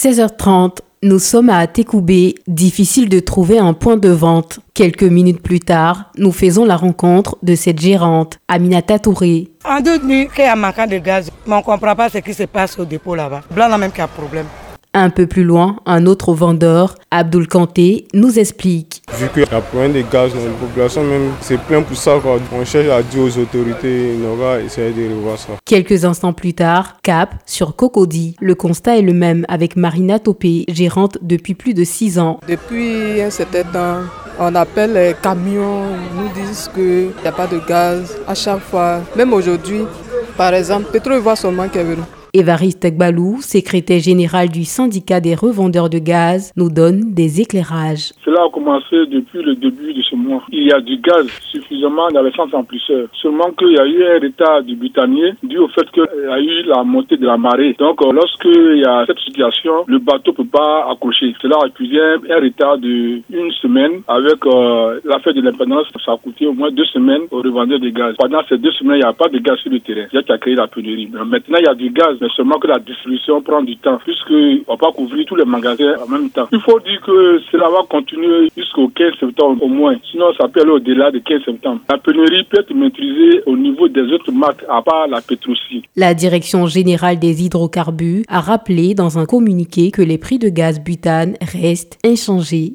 16h30, nous sommes à Atekoubé, difficile de trouver un point de vente. Quelques minutes plus tard, nous faisons la rencontre de cette gérante, Aminata Touré. En deux nuits, il y a un de gaz, mais on ne comprend pas ce qui se passe au dépôt là-bas. Blanc, là même qui a problème. Un peu plus loin, un autre vendeur, Abdul Kanté, nous explique. Vu qu'il y a problème de gaz dans la population, même c'est plein pour ça. On cherche à dire aux autorités, on va essayer de revoir ça. Quelques instants plus tard, cap sur Cocody. Le constat est le même avec Marina Topé, gérante depuis plus de six ans. Depuis un certain temps, on appelle les camions, ils nous disent qu'il n'y a pas de gaz à chaque fois. Même aujourd'hui, par exemple, Pétro voit seulement qu'il Évariste Gbalou, secrétaire général du syndicat des revendeurs de gaz, nous donne des éclairages. Cela a commencé depuis le début de ce mois. Il y a du gaz suffisamment dans les centres amplisseurs. Seulement qu'il y a eu un retard du butanier dû au fait qu'il y a eu la montée de la marée. Donc euh, lorsqu'il y a cette situation, le bateau ne peut pas accrocher. Cela a accusé un retard de une semaine avec euh, la fête de l'indépendance. Ça a coûté au moins deux semaines aux revendeurs de gaz. Pendant ces deux semaines, il n'y a pas de gaz sur le terrain. Il y a créé la pénurie. Maintenant, il y a du gaz mais seulement que la distribution prend du temps, puisqu'on va couvrir tous les magasins en même temps. Il faut dire que cela va continuer jusqu'au 15 septembre au moins, sinon ça peut aller au-delà du 15 septembre. La pénurie peut être maîtrisée au niveau des autres marques, à part la Petrosi. La Direction générale des hydrocarbures a rappelé dans un communiqué que les prix de gaz butane restent inchangés.